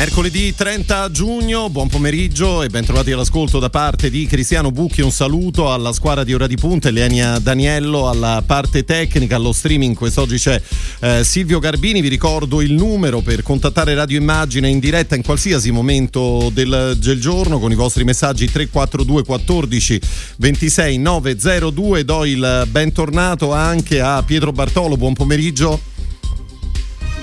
Mercoledì 30 giugno, buon pomeriggio e bentrovati all'ascolto da parte di Cristiano Bucchi. Un saluto alla squadra di Ora di Punta, Elenia Daniello, alla parte tecnica, allo streaming. Quest'oggi c'è eh, Silvio Garbini. Vi ricordo il numero per contattare Radio Immagine in diretta in qualsiasi momento del, del giorno con i vostri messaggi 342 14 26 902. Do il bentornato anche a Pietro Bartolo. Buon pomeriggio.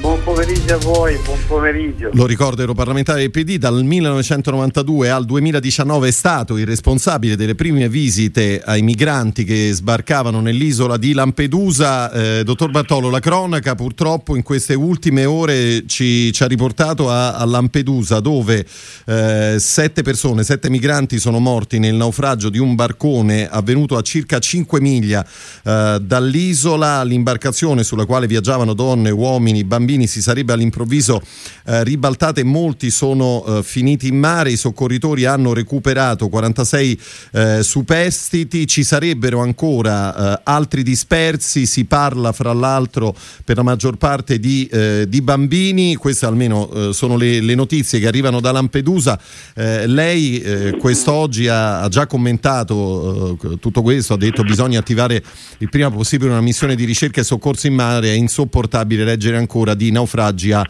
Buon pomeriggio a voi, buon pomeriggio. Lo ricordo, ero parlamentare del PD dal 1992 al 2019 è stato il responsabile delle prime visite ai migranti che sbarcavano nell'isola di Lampedusa. Eh, dottor Bartolo, la cronaca purtroppo in queste ultime ore ci, ci ha riportato a, a, Lampedusa dove eh, sette persone, sette migranti sono morti nel naufragio di un barcone avvenuto a circa 5 miglia eh, dall'isola. L'imbarcazione sulla quale viaggiavano donne, uomini, bambini bambini si sarebbe all'improvviso eh, ribaltata e molti sono eh, finiti in mare. I soccorritori hanno recuperato 46 eh, superstiti, ci sarebbero ancora eh, altri dispersi. Si parla fra l'altro per la maggior parte di, eh, di bambini. Queste almeno eh, sono le, le, notizie che arrivano da Lampedusa. lei quest'oggi ha, ha già commentato tutto questo, ha detto che bisogna attivare il prima possibile una missione di ricerca e soccorso in mare. È insopportabile leggere ancora di naufragi a,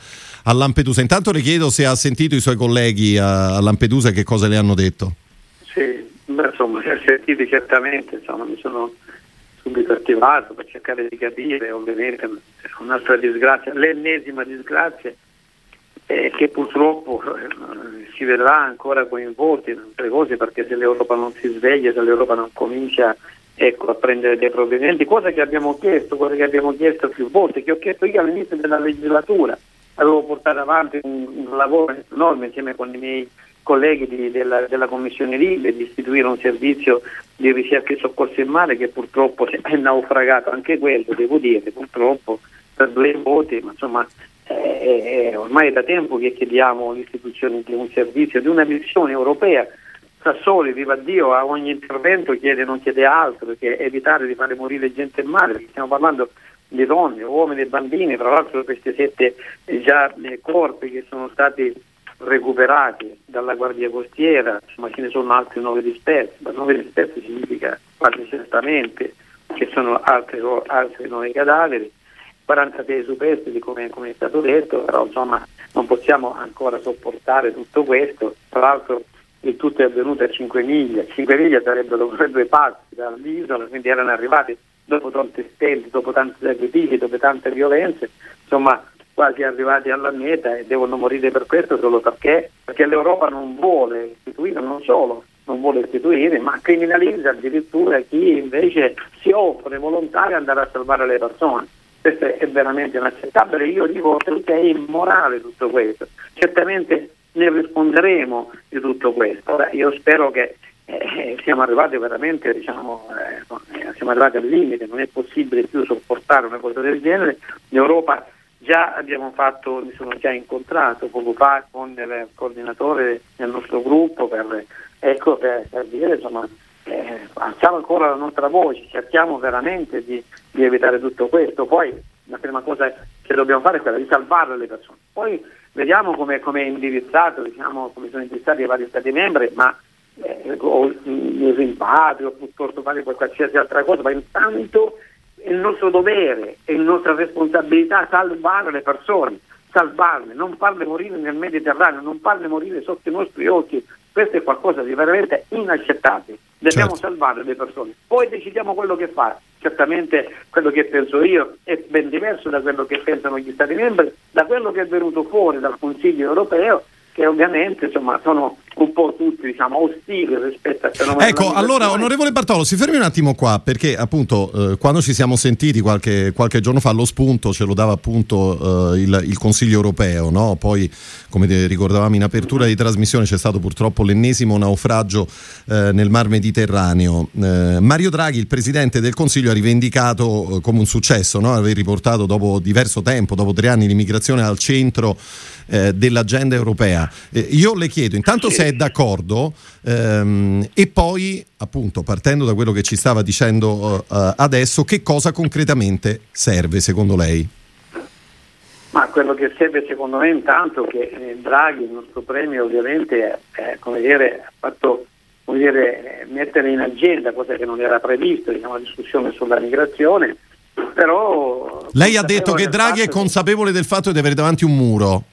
a Lampedusa. Intanto le chiedo se ha sentito i suoi colleghi a, a Lampedusa e che cosa le hanno detto. Sì, beh, insomma, li ho sentiti certamente, insomma, mi sono subito attivato per cercare di capire, ovviamente un'altra disgrazia, l'ennesima disgrazia eh, che purtroppo eh, vedrà ancora coinvolti in altre cose perché se l'Europa non si sveglia, se l'Europa non comincia ecco, a prendere dei provvedimenti, cosa che abbiamo chiesto, cosa che abbiamo chiesto più volte, che ho chiesto io all'inizio della legislatura, avevo portato avanti un, un lavoro enorme insieme con i miei colleghi di, della, della, Commissione Libe di istituire un servizio di ricerca e soccorso in mare che purtroppo è naufragato, anche quello devo dire, purtroppo per due voti, ma insomma è, è ormai da tempo che chiediamo l'istituzione di un servizio, di una missione europea Sassoli, viva Dio, a ogni intervento chiede, non chiede altro che evitare di fare morire gente in mare, perché stiamo parlando di donne, uomini e bambini, tra l'altro questi sette già eh, corpi che sono stati recuperati dalla Guardia Costiera, ma ce ne sono altri nove dispersi, ma nove dispersi significa quasi certamente che sono altri, altri nove cadaveri, 46 superstiti come, come è stato detto, però insomma non possiamo ancora sopportare tutto questo, tra l'altro il tutto è avvenuto a 5 miglia, 5 miglia sarebbero due passi dall'isola, quindi erano arrivati dopo tanti stenti, dopo tanti sacrifici, dopo tante violenze, insomma quasi arrivati alla meta e devono morire per questo solo perché, perché l'Europa non vuole istituire, non solo non vuole istituire, ma criminalizza addirittura chi invece si offre volontario ad andare a salvare le persone. Questo è veramente inaccettabile, io dico che è immorale tutto questo. Certamente ne risponderemo di tutto questo. Ora, io spero che eh, siamo arrivati veramente, diciamo, eh, siamo arrivati al limite, non è possibile più sopportare una cosa del genere. In Europa già abbiamo fatto, mi sono già incontrato poco fa con il coordinatore del nostro gruppo per, ecco, per, per dire insomma eh, alziamo ancora la nostra voce, cerchiamo veramente di, di evitare tutto questo. Poi la prima cosa che dobbiamo fare è quella di salvare le persone. Poi vediamo come è indirizzato, diciamo, come sono indirizzati i vari Stati membri, ma eh, o il rimpatrio piuttosto fare qualsiasi altra cosa, ma intanto è il nostro dovere, è la nostra responsabilità salvare le persone, salvarle, non farle morire nel Mediterraneo, non farle morire sotto i nostri occhi. Questo è qualcosa di veramente inaccettabile. Dobbiamo certo. salvare le persone. Poi decidiamo quello che fare certamente quello che penso io è ben diverso da quello che pensano gli Stati membri, da quello che è venuto fuori dal Consiglio europeo, che ovviamente insomma, sono un po' tutti diciamo, ostili rispetto al fenomeno. Ecco, allora onorevole Bartolo, si fermi un attimo qua perché appunto eh, quando ci siamo sentiti qualche, qualche, giorno fa lo spunto ce lo dava appunto eh, il, il, Consiglio europeo, no? poi come ricordavamo in apertura di trasmissione c'è stato purtroppo l'ennesimo naufragio eh, nel Mar Mediterraneo. Eh, Mario Draghi, il Presidente del Consiglio, ha rivendicato eh, come un successo no? aver riportato dopo diverso tempo, dopo tre anni, l'immigrazione al centro eh, dell'agenda europea. Io le chiedo intanto se è d'accordo ehm, e poi appunto partendo da quello che ci stava dicendo uh, adesso che cosa concretamente serve secondo lei? Ma quello che serve secondo me intanto che eh, Draghi, il nostro premio ovviamente come dire, ha fatto come dire, mettere in agenda, cosa che non era previsto, diciamo, la discussione sulla migrazione, però... Lei ha detto che Draghi è consapevole del fatto di avere davanti un muro.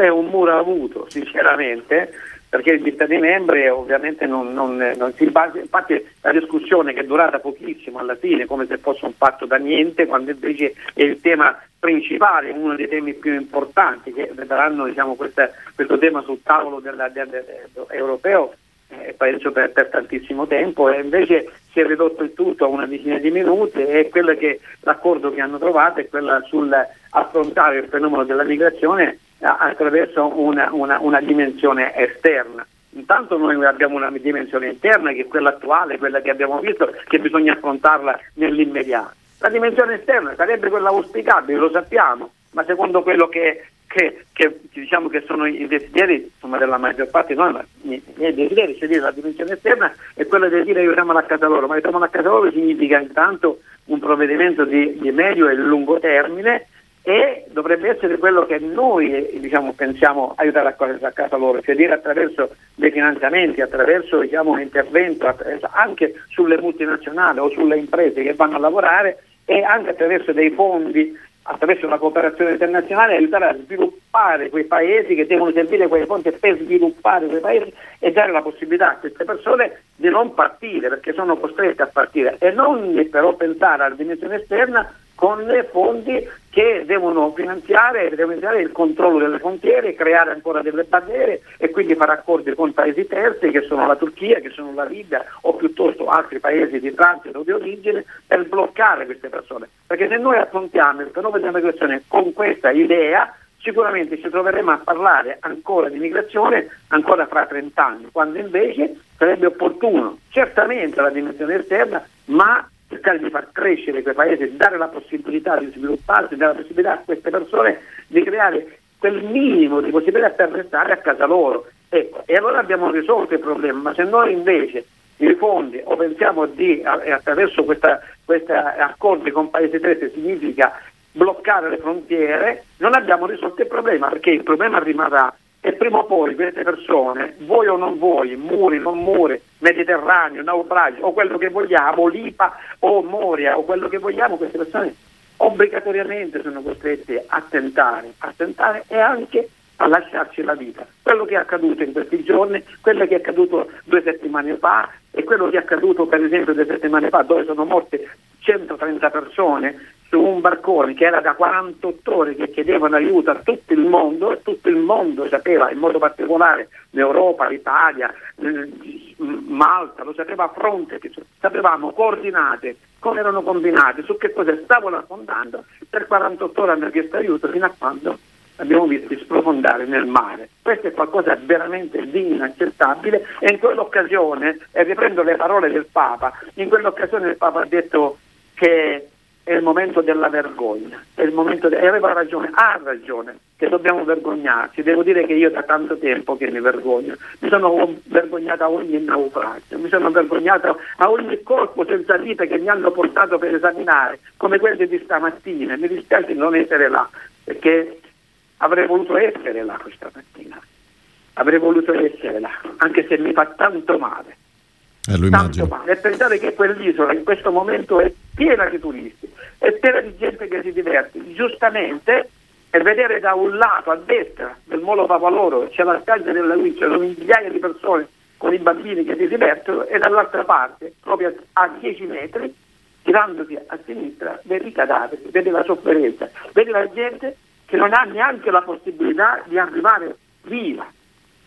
È un muro avuto, sinceramente, perché gli Stati membri ovviamente non, non, non, si basa, infatti la discussione che è durata pochissimo alla fine, come se fosse un patto da niente, quando invece è il tema principale, uno dei temi più importanti che vedranno diciamo, questa, questo tema sul tavolo della, del, del, del, europeo eh, penso per, per, tantissimo tempo. E invece si è ridotto il tutto a una decina di minuti e quello che, l'accordo che hanno trovato è quello sull'affrontare il fenomeno della migrazione attraverso una, una, una dimensione esterna. Intanto noi abbiamo una dimensione interna che è quella attuale, quella che abbiamo visto, che bisogna affrontarla nell'immediato. La dimensione esterna sarebbe quella auspicabile, lo sappiamo, ma secondo quello che, che, che, diciamo che sono i desideri insomma, della maggior parte di noi, ma i miei desideri, cioè dire la dimensione esterna è quella di dire aiutiamola a casa loro, ma aiutiamola a casa loro significa intanto un provvedimento di, di medio e lungo termine e dovrebbe essere quello che noi diciamo, pensiamo aiutare a, casa loro, cioè dire attraverso dei finanziamenti, attraverso diciamo, un intervento anche sulle multinazionali o sulle imprese che vanno a lavorare e anche attraverso dei fondi, attraverso una cooperazione internazionale, aiutare a sviluppare quei paesi che devono servire quei fondi per sviluppare quei paesi e dare la possibilità a queste persone di non partire perché sono costrette a partire. E non però pensare alla dimensione esterna con fondi che devono finanziare, finanziare, il controllo delle frontiere, creare ancora delle barriere e quindi fare accordi con paesi terzi che sono la Turchia, che sono la Libia o piuttosto altri paesi di transito o di origine per bloccare queste persone. Perché se noi affrontiamo il fenomeno della migrazione con questa idea sicuramente ci troveremo a parlare ancora di migrazione ancora fra 30 anni, quando invece sarebbe opportuno certamente la dimensione esterna, ma cercare di far crescere quei paesi, dare la possibilità di svilupparsi, dare la possibilità a queste persone di creare quel minimo di possibilità per restare a casa loro. Ecco, e allora abbiamo risolto il problema, ma se noi invece i fondi o pensiamo di attraverso questi accordi con paesi terzi significa bloccare le frontiere, non abbiamo risolto il problema perché il problema rimarrà e prima o poi queste persone, vuoi o non vuoi, muri, non muri, Mediterraneo, naufragio o quello che vogliamo, Lipa o Moria o quello che vogliamo, queste persone obbligatoriamente sono costrette a tentare, a tentare e anche a lasciarci la vita. Quello che è accaduto in questi giorni, quello che è accaduto due settimane fa e quello che è accaduto per esempio due settimane fa dove sono morte 130 persone su un barcone che era da 48 ore che chiedevano aiuto a tutto il mondo e tutto il mondo sapeva in modo particolare l'Europa, l'Italia, Malta, lo sapeva a fronte, sapevamo coordinate come erano combinate, su che cosa stavano affondando, per 48 ore hanno chiesto aiuto fino a quando abbiamo visto sprofondare nel mare. Questo è qualcosa veramente di inaccettabile e in quell'occasione, e riprendo le parole del Papa, in quell'occasione il Papa ha detto che è il momento della vergogna, de- e aveva ragione, ha ragione, che dobbiamo vergognarci. Devo dire che io da tanto tempo che mi vergogno, mi sono vergognata a ogni naufragio, mi sono vergognata a ogni corpo senza vita che mi hanno portato per esaminare, come quelli di stamattina. Mi dispiace non essere là, perché avrei voluto essere là questa mattina, avrei voluto essere là, anche se mi fa tanto male. Eh, lo immagino. E pensare che quell'isola in questo momento è piena di turisti, è piena di gente che si diverte, giustamente, e vedere da un lato a destra del Molo Papaloro c'è la spiaggia della Luce, sono migliaia di persone con i bambini che si divertono e dall'altra parte, proprio a 10 metri, tirandosi a sinistra, vedi i cadaveri, vedi la sofferenza, vedi la gente che non ha neanche la possibilità di arrivare viva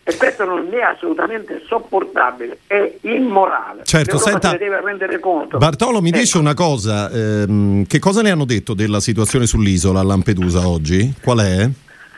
E questo non è assolutamente sopportabile, è immorale. Certo, senta, se deve rendere conto. Bartolo mi ecco. dice una cosa, ehm, che cosa le hanno detto della situazione sull'isola a Lampedusa oggi? Qual è?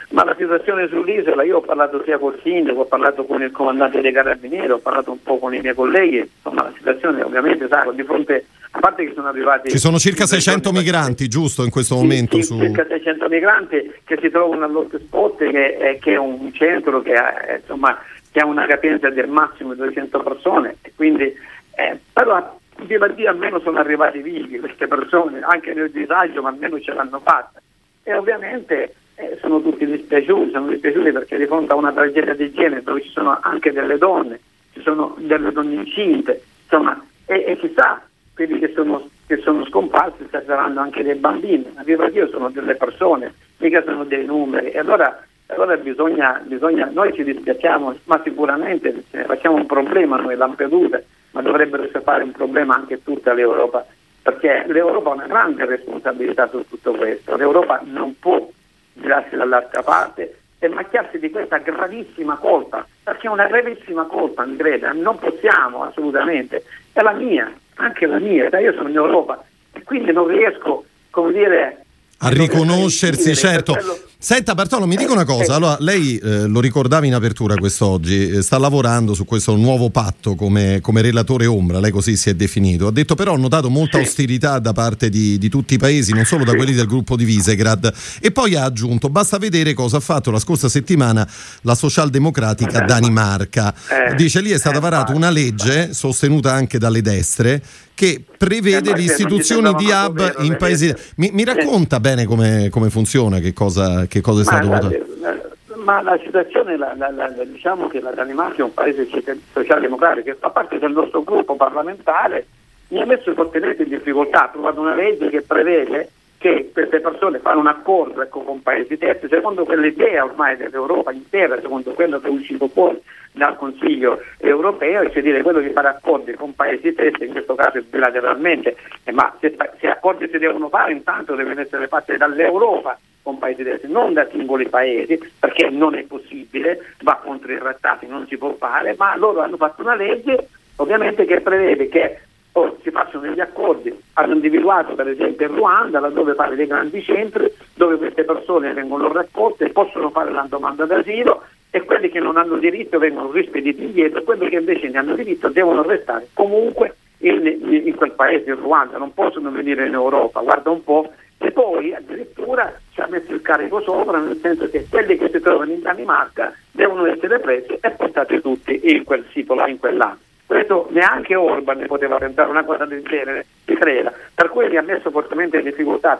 Ma la situazione sull'isola, io ho parlato sia col sindaco, ho parlato con il comandante dei carabinieri, ho parlato un po' con i miei colleghi, insomma la situazione ovviamente sa, di fronte, a parte che sono arrivati... Ci sono circa 600 migranti, giusto, in questo momento? Sì, su... circa 600 migranti che si trovano all'hotspot, che è, che è un centro che ha, insomma, che ha una capienza del massimo di 200 persone, e quindi, eh, però viva Dio almeno sono arrivati vivi queste persone, anche nel disagio, ma almeno ce l'hanno fatta. E ovviamente eh, sono tutti dispiaciuti, sono dispiaciuti perché di fronte a una tragedia di genere dove ci sono anche delle donne, ci sono delle donne incinte, insomma, e, e chissà quelli che sono, che sono scomparsi saranno anche dei bambini, ma viva Dio sono delle persone, mica sono dei numeri, e allora, allora bisogna, bisogna, noi ci dispiacciamo, ma sicuramente facciamo un problema noi Lampedusa, ma dovrebbero fare un problema anche tutta l'Europa, perché l'Europa ha una grande responsabilità su tutto questo, l'Europa non può girarsi dall'altra parte e macchiarsi di questa gravissima colpa, perché è una gravissima colpa, creda, non possiamo assolutamente, è la mia, anche la mia, io sono in Europa e quindi non riesco, come dire, a riconoscersi, certo. Senta Bartolo, mi dica una cosa, allora lei eh, lo ricordava in apertura quest'oggi, eh, sta lavorando su questo nuovo patto come, come, relatore ombra, lei così si è definito, ha detto però ho notato molta ostilità da parte di, di tutti i paesi, non solo da quelli del gruppo di Visegrad. E poi ha aggiunto basta vedere cosa ha fatto la scorsa settimana la socialdemocratica Danimarca, Eh, dice lì è stata eh, varata una legge sostenuta anche dalle destre che prevede Eh, l'istituzione di hub vero, in paesi... Mi, mi racconta bene come, come funziona, che cosa, che cosa è Ma, stato la, votato? la- ma la situazione, la- la- diciamo che la Danimarca è un paese socialdemocratico che fa parte del nostro gruppo parlamentare, mi ha messo fortemente in difficoltà, ha approvato una legge che prevede che queste persone fanno un accordo ecco, con paesi terzi, secondo quell'idea ormai dell'Europa intera, secondo quello che è uscito fuori dal Consiglio europeo, cioè dire quello di fare accordi con paesi terzi, in questo caso bilateralmente, eh, ma se, se accordi si devono fare intanto devono essere fatti dall'Europa con paesi terzi, non da singoli paesi, perché non è possibile, va contro i trattati, non si può fare, ma loro hanno fatto una legge ovviamente che prevede che o si facciano degli accordi, hanno individuato per esempio in Ruanda, laddove fare dei grandi centri, dove queste persone vengono raccolte, possono fare la domanda d'asilo e quelli che non hanno diritto vengono rispediti indietro, quelli che invece ne hanno diritto devono restare comunque in, in quel paese, in Ruanda, non possono venire in Europa, guarda un po'. E poi addirittura ci ha messo il carico sopra, nel senso che quelli che si trovano in Danimarca devono essere presi e portati tutti in quel sito là, in quell'anno. Questo neanche Orban ne poteva pensare una cosa del genere, si creda. Per cui mi ha messo fortemente in difficoltà,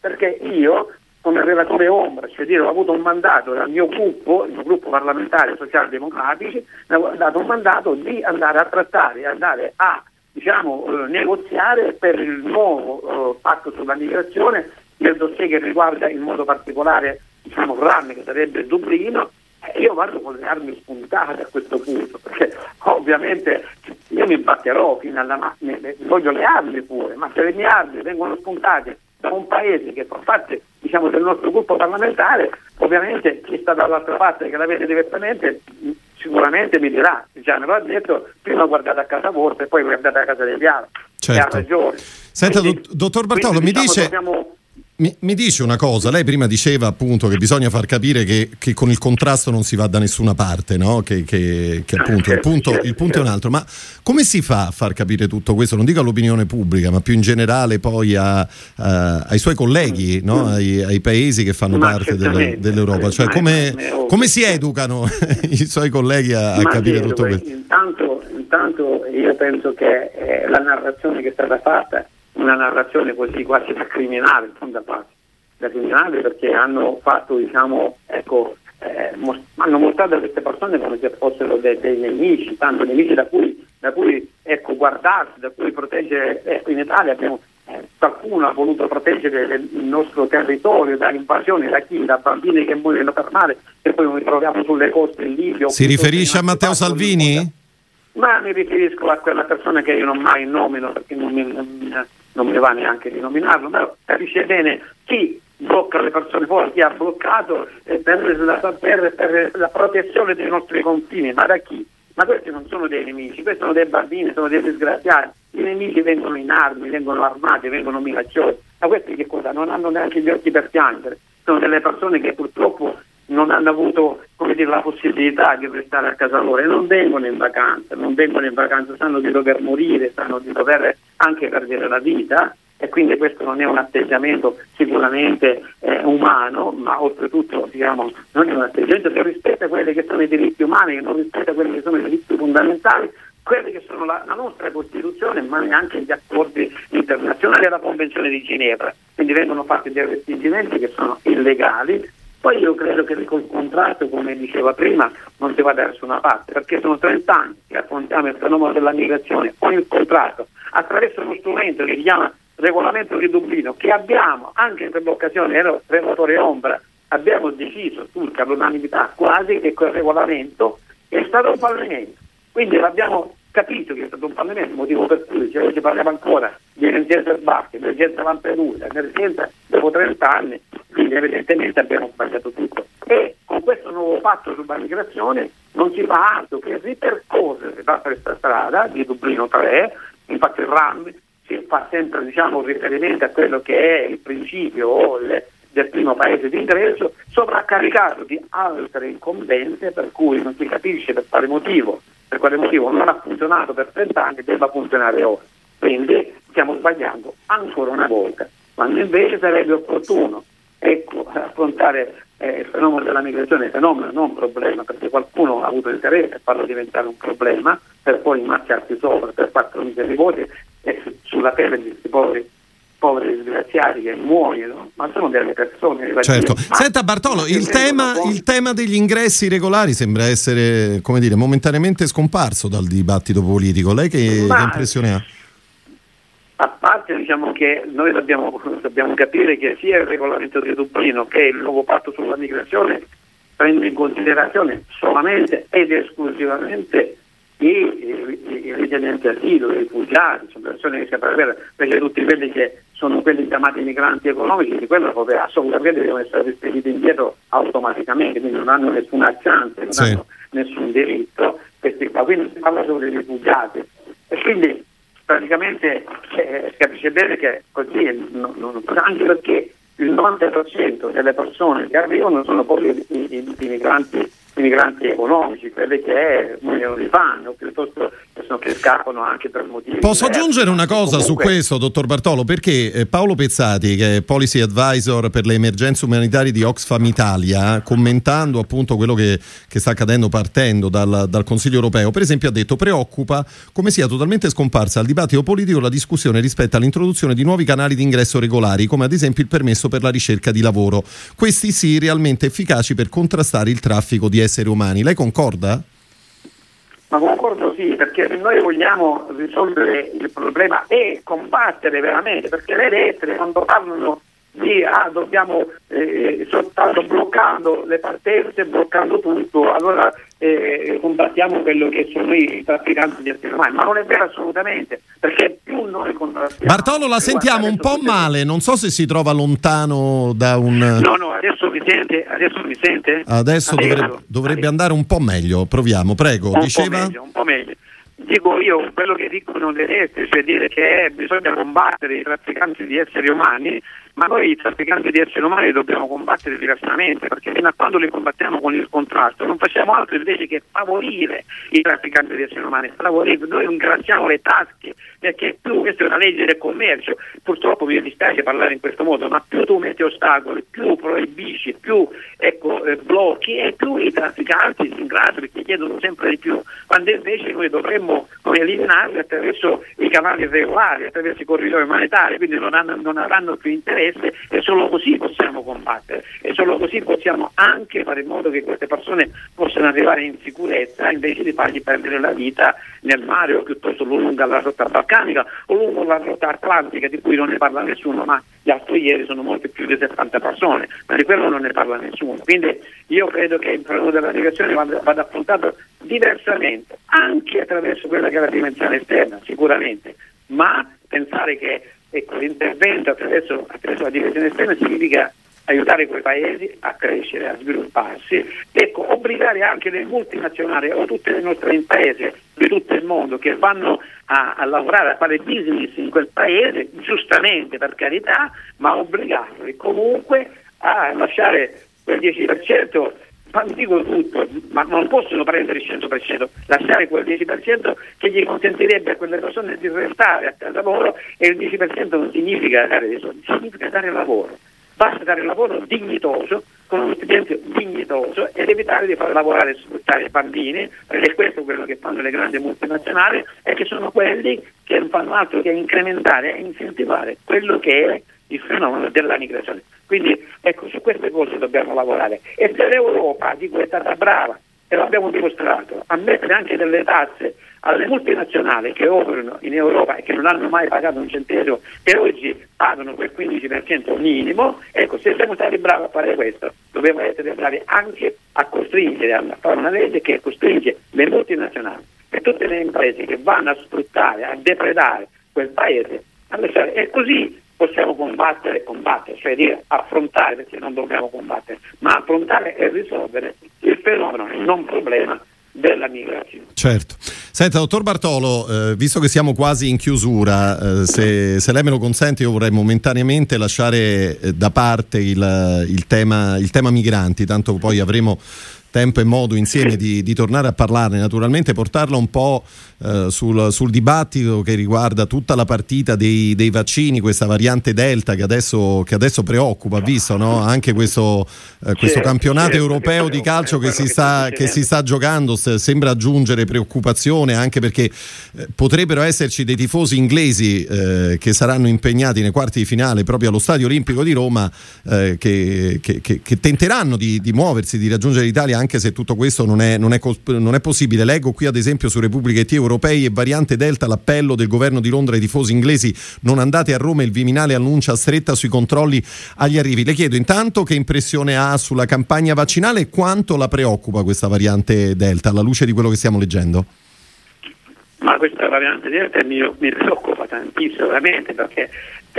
perché- io, come relatore ombra, cioè dire, ho avuto un mandato dal mio gruppo, il mio gruppo parlamentare socialdemocratici, mi ha dato un mandato di andare a trattare, andare a diciamo, eh, negoziare per il nuovo eh, patto sulla migrazione nel dossier che riguarda in modo particolare diciamo, RAN, che sarebbe Dublino, io vado con le armi spuntate a questo punto, perché ovviamente io mi batterò fino alla macchina, voglio le armi pure, ma se le mie armi vengono spuntate da un paese che fa parte diciamo, del nostro gruppo parlamentare, ovviamente chi sta dall'altra parte che la vede direttamente mh, sicuramente mi dirà, già me lo ha detto, prima guardate a casa vostra e poi guardate a casa degli altri. E ha Certo. ragione. Senta, Quindi- dott- dottor Bartolo, mi diciamo, dice- dobbiamo- Mi, mi dice una cosa, lei prima diceva appunto che bisogna far capire che, che con il contrasto non si va da nessuna parte, no? che, che- che appunto il punto, il punto è un altro, ma come si fa a far capire tutto questo? Non dico all'opinione pubblica, ma più in generale poi a- a- ai suoi colleghi, no? ai, ai paesi che fanno Ma parte del- dell'Europa, cioè come, come si educano i suoi colleghi a, a capire tutto questo? Intanto, intanto io penso che eh, la narrazione che è stata fatta una narrazione così quasi da criminale, non da parte, da criminale perché hanno fatto, diciamo, ecco, eh, mos- hanno mostrato a queste persone come se fossero de- dei nemici, tanto nemici da cui, da cui ecco, guardarsi, da cui proteggere. Ecco, in Italia abbiamo, eh, qualcuno ha voluto proteggere il nostro territorio da invasioni, da chi? Da bambini che muoiono per mare e poi noi troviamo sulle coste in Libia. Si riferisce a in Matteo Salvini? Ma mi riferisco a quella persona che io non mai nomino perché non mi, non- non mi va neanche di nominarlo, però capisce bene chi blocca le persone fuori, chi ha bloccato per, la, per, per la protezione dei nostri confini, ma da chi? Ma questi non sono dei nemici, questi sono dei bambini, sono dei disgraziati. I nemici vengono in armi, vengono armati, vengono minacciosi. Ma questi che cosa? Non hanno neanche gli occhi per piangere. Sono delle persone che purtroppo non hanno avuto dire, la possibilità di restare a casa loro e non vengono in vacanza, non vengono in vacanza, sanno di dover morire, sanno di dover anche perdere la vita e quindi questo non è un atteggiamento sicuramente eh, umano, ma oltretutto diciamo, non è un atteggiamento che rispetta quelli che sono i diritti umani, che non rispetta quelli che sono i diritti fondamentali, quelli che sono la, la nostra Costituzione, ma neanche gli accordi internazionali e la Convenzione di Ginevra. Quindi vengono fatti dei respingimenti che sono illegali. Poi io credo che col contratto, come diceva prima, non si va da nessuna parte, perché sono 30 anni che affrontiamo il fenomeno della migrazione con il contratto attraverso uno strumento che si chiama regolamento di Dublino che abbiamo anche per l'occasione, ero relatore ombra, abbiamo deciso tutti all'unanimità quasi che quel regolamento è stato un fallimento. Quindi l'abbiamo capito che è stato un fallimento, motivo per cui se oggi parliamo ancora di emergenza sbarchi, emergenza Lampedusa, emergenza dopo 30 anni, quindi evidentemente abbiamo sbagliato tutto. E con questo nuovo patto sulla migrazione non si fa altro che ripercorrere da questa strada di Dublino 3, infatti il RAM si fa sempre diciamo, riferimento a quello che è il principio del primo paese di ingresso, sovraccaricato di altre incombenze per cui non si capisce per quale motivo, per quale motivo non ha funzionato per 30 anni e debba funzionare ora. Quindi stiamo sbagliando ancora una volta, quando invece sarebbe opportuno ecco, affrontare eh, il fenomeno della migrazione, fenomeno non problema, perché qualcuno ha avuto interesse a farlo diventare un problema per poi marciarsi sopra per quattro miseri voti e sulla pelle di questi poveri poveri disgraziati che muoiono, ma sono delle persone. Certo. Senta Bartolo, il tema, il tema, degli ingressi regolari sembra essere, come dire, momentaneamente scomparso dal dibattito politico. Lei che, ma, che impressione ha? A parte diciamo che noi dobbiamo, dobbiamo, capire che sia il regolamento di Dublino che il nuovo patto sulla migrazione prende in considerazione solamente ed esclusivamente i, i, i richiedenti asilo, i rifugiati, sono persone che si per perché tutti quelli che sono quelli chiamati migranti economici, di quello proprio assolutamente devono essere rispediti indietro automaticamente, quindi non hanno nessuna chance, non sì. hanno nessun diritto, quindi si parla solo dei rifugiati e quindi praticamente eh, si capisce bene che così, non, non, anche perché il 90% delle persone che arrivano sono poi i, i, i migranti migranti economici, quelli che muoiono di fame o piuttosto che scappano anche per motivi. Posso diversi. aggiungere una cosa Comunque... su questo, dottor Bartolo? Perché eh, Paolo Pezzati, che è Policy Advisor per le emergenze umanitarie di Oxfam Italia, commentando appunto quello che, che sta accadendo partendo dal, dal, Consiglio europeo, per esempio ha detto preoccupa come sia totalmente scomparsa al dibattito politico la discussione rispetto all'introduzione di nuovi canali di ingresso regolari, come ad esempio il permesso per la ricerca di lavoro. Questi sì realmente efficaci per contrastare il traffico di esseri umani. Lei concorda? Ma concordo sì, perché noi vogliamo risolvere il problema e combattere veramente, perché le lettere quando parlano di ah, dobbiamo eh, soltanto bloccando le partenze, bloccando tutto, allora eh, combattiamo quello che sono i trafficanti di esseri umani, ma non è vero assolutamente, perché più noi contrastiamo... Bartolo la sentiamo un po' male, non so se si trova lontano da un... No, no, adesso mi sente? Adesso, mi sente? adesso, adesso. dovrebbe, dovrebbe andare un po' meglio, proviamo, prego, un diceva... Po meglio, un po' meglio. Dico io quello che dicono le destre, cioè dire che bisogna combattere i trafficanti di esseri umani, ma noi i trafficanti di esseri umani dobbiamo combattere diversamente, perché fino a quando li combattiamo con il contrasto non facciamo altro invece che favorire i trafficanti di esseri umani, favorire, noi ringraziamo le tasche, perché più, questa è una legge del commercio, purtroppo mi dispiace parlare in questo modo, ma più tu metti ostacoli, più proibisci, più ecco, eh, blocchi e più i trafficanti si ingrassano perché chiedono sempre di più, quando invece noi dovremmo eliminarli attraverso i canali regolari, attraverso i corridoi umanitari, quindi non, hanno, non avranno più interesse interesse e solo così possiamo combattere e solo così possiamo anche fare in modo che queste persone possano arrivare in sicurezza invece di fargli perdere la vita nel mare o piuttosto lungo la rotta balcanica o lungo la rotta atlantica di cui non ne parla nessuno, ma gli altri ieri sono molte più di 70 persone, ma di quello non ne parla nessuno. Quindi io credo che il problema della migrazione vada, vada affrontato diversamente, anche attraverso quella che è la dimensione esterna, sicuramente, ma pensare che ecco, l'intervento attraverso, attraverso, la direzione esterna significa aiutare quei paesi a crescere, a svilupparsi, ecco, obbligare anche le multinazionali o tutte le nostre imprese di tutto il mondo che vanno a, a lavorare, a fare business in quel paese, giustamente per carità, ma obbligarli comunque a lasciare quel 10% non dico tutto, ma non possono prendere il 100%, lasciare quel 10% che gli consentirebbe a quelle persone di restare a casa loro e il 10% non significa dare dei soldi, significa dare lavoro. Basta dare lavoro dignitoso, con uno stipendio dignitoso ed evitare di far lavorare e sfruttare i bambini, perché è questo quello che fanno le grandi multinazionali e che sono quelli che non fanno altro che incrementare e incentivare quello che è il fenomeno della migrazione. Quindi ecco, su queste cose dobbiamo lavorare. E se l'Europa, dico, è stata brava, e l'abbiamo dimostrato, a mettere anche delle tasse alle multinazionali che operano in Europa e che non hanno mai pagato un centesimo e oggi pagano quel 15% minimo, ecco, se siamo stati bravi a fare questo, dobbiamo essere bravi anche a costringere, a fare una legge che costringe le multinazionali e tutte le imprese che vanno a sfruttare, a depredare quel paese, a lasciare. E così possiamo combattere e combattere, cioè dire affrontare perché non dobbiamo combattere, ma affrontare e risolvere il fenomeno, il non problema della migrazione. Certo. Senta, dottor Bartolo, eh, visto che siamo quasi in chiusura, eh, se, se, lei me lo consente, io vorrei momentaneamente lasciare eh, da parte il, il, tema, il tema migranti, tanto poi avremo tempo e modo insieme di, di tornare a parlarne, naturalmente portarla un po' eh, sul, sul, dibattito che riguarda tutta la partita dei, dei vaccini, questa variante Delta che adesso, che adesso preoccupa, visto no? anche questo, eh, questo campionato europeo di calcio che si, sta, che si sta giocando, sembra aggiungere preoccupazione anche perché eh, potrebbero esserci dei tifosi inglesi eh, che saranno impegnati nei quarti di finale proprio allo Stadio Olimpico di Roma eh, che, che, che, tenteranno di, di muoversi, di raggiungere l'Italia anche se tutto questo non è, non è, non è possibile. Leggo qui ad esempio su Repubblica e T europei e variante Delta l'appello del governo di Londra ai tifosi inglesi non andate a Roma, il Viminale annuncia stretta sui controlli agli arrivi. Le chiedo intanto che impressione ha sulla campagna vaccinale e quanto la preoccupa questa variante Delta alla luce di quello che stiamo leggendo? Ma questa variante Delta mi, mi preoccupa tantissimo, veramente, perché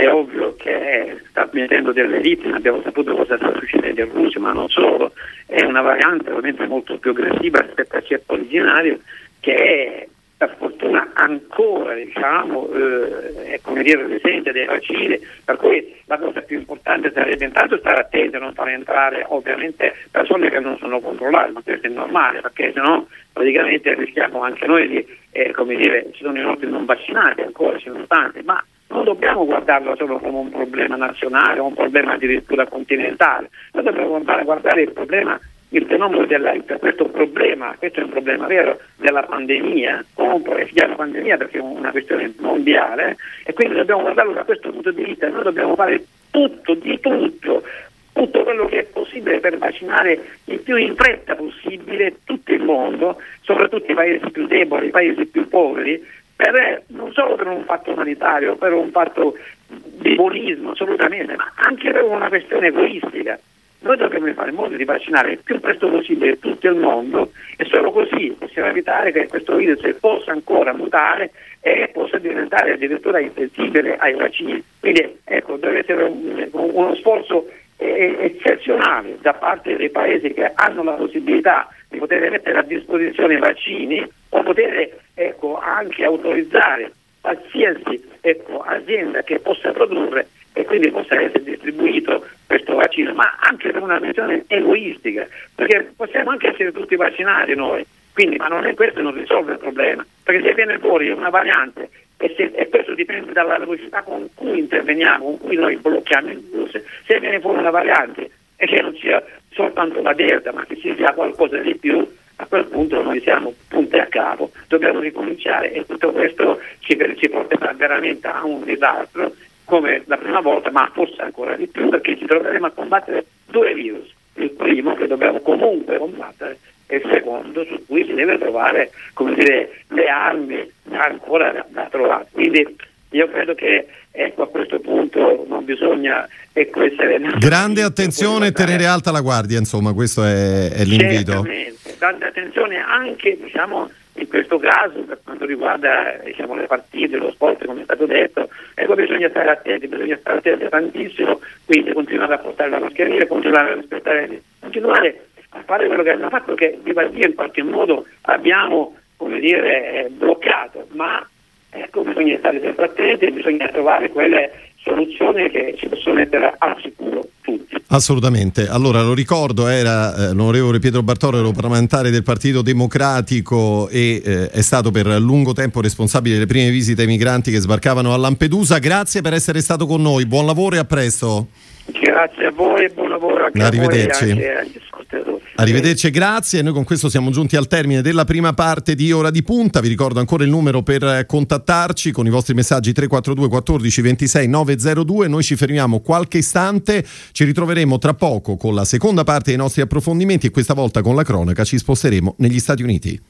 è ovvio che sta mettendo delle vittime, abbiamo saputo cosa sta succedendo in Russia, ma non solo, è una variante ovviamente molto più aggressiva rispetto al ceppo originario che è per fortuna ancora diciamo, eh, è come dire presente dei vaccini, per cui la cosa più importante sarebbe intanto stare attenti a non far entrare ovviamente persone che non sono controllate, ma questo è normale perché sennò praticamente rischiamo anche noi di, eh, come dire, ci sono i nostri non vaccinati ancora, ci sono tanti, ma non dobbiamo guardarlo solo come un problema nazionale o un problema addirittura continentale, noi dobbiamo guardare, guardare il problema il fenomeno della, questo problema, questo è un problema vero della pandemia, comunque chiama pandemia perché è una questione mondiale e quindi dobbiamo guardarlo da questo punto di vista, noi dobbiamo fare tutto, di tutto, tutto quello che è possibile per vaccinare il più in fretta possibile tutto il mondo, soprattutto i paesi più deboli, i paesi più poveri, per, non solo per un fatto umanitario, per un fatto di buonismo assolutamente, ma anche per una questione egoistica. Noi dobbiamo fare in modo di vaccinare il più presto possibile tutto il mondo e solo così possiamo evitare che questo virus possa ancora mutare e possa diventare addirittura insensibile ai vaccini. Quindi ecco, deve essere un, uno sforzo eccezionale da parte dei paesi che hanno la possibilità di poter mettere a disposizione i vaccini poter ecco, anche autorizzare qualsiasi ecco, azienda che possa produrre e quindi possa essere distribuito questo vaccino, ma anche per una questione egoistica, perché possiamo anche essere tutti vaccinati noi, quindi, ma non è questo non risolve il problema, perché se viene fuori una variante e, se, e, questo dipende dalla velocità con cui interveniamo, con cui noi blocchiamo il virus, se viene fuori una variante e che non sia soltanto la delta, ma che ci sia qualcosa di più, a quel punto noi siamo punti a capo, dobbiamo ricominciare e tutto questo ci, ci porterà veramente a un disastro come la prima volta, ma forse ancora di più perché ci troveremo a combattere due virus. Il primo che dobbiamo comunque combattere e il secondo su cui si deve trovare dire, le armi ancora da, da trovare. Quindi io credo che ecco, a questo punto non bisogna ecco, essere... Grande attenzione e tenere alta la guardia, insomma, questo è, è l'invito. Certamente, grande attenzione anche diciamo, in questo caso per quanto riguarda diciamo, le partite, lo sport come è stato detto, ecco bisogna stare attenti, bisogna stare attenti tantissimo, quindi continuare a portare la mascherina, continuare a rispettare, continuare a fare quello che hanno fatto che di Dio in qualche modo abbiamo come dire, bloccato, ma ecco, bisogna stare sempre attenti bisogna trovare quelle soluzioni che ci possono mettere al sicuro tutti. Assolutamente. Allora lo ricordo, era eh, l'onorevole Pietro Bartolo, parlamentare del Partito Democratico e eh, è stato per lungo tempo responsabile delle prime visite ai migranti che sbarcavano a Lampedusa. Grazie per essere stato con noi, buon lavoro e a presto. Grazie a voi e buon lavoro anche Arrivederci. a voi ascoltatori. Arrivederci grazie. Noi con questo siamo giunti al termine della prima parte di Ora di Punta. Vi ricordo ancora il numero per contattarci con i vostri messaggi 342 14 26 902. Noi ci fermiamo qualche istante, ci ritroveremo tra poco con la seconda parte dei nostri approfondimenti e questa volta con la cronaca ci sposteremo negli Stati Uniti.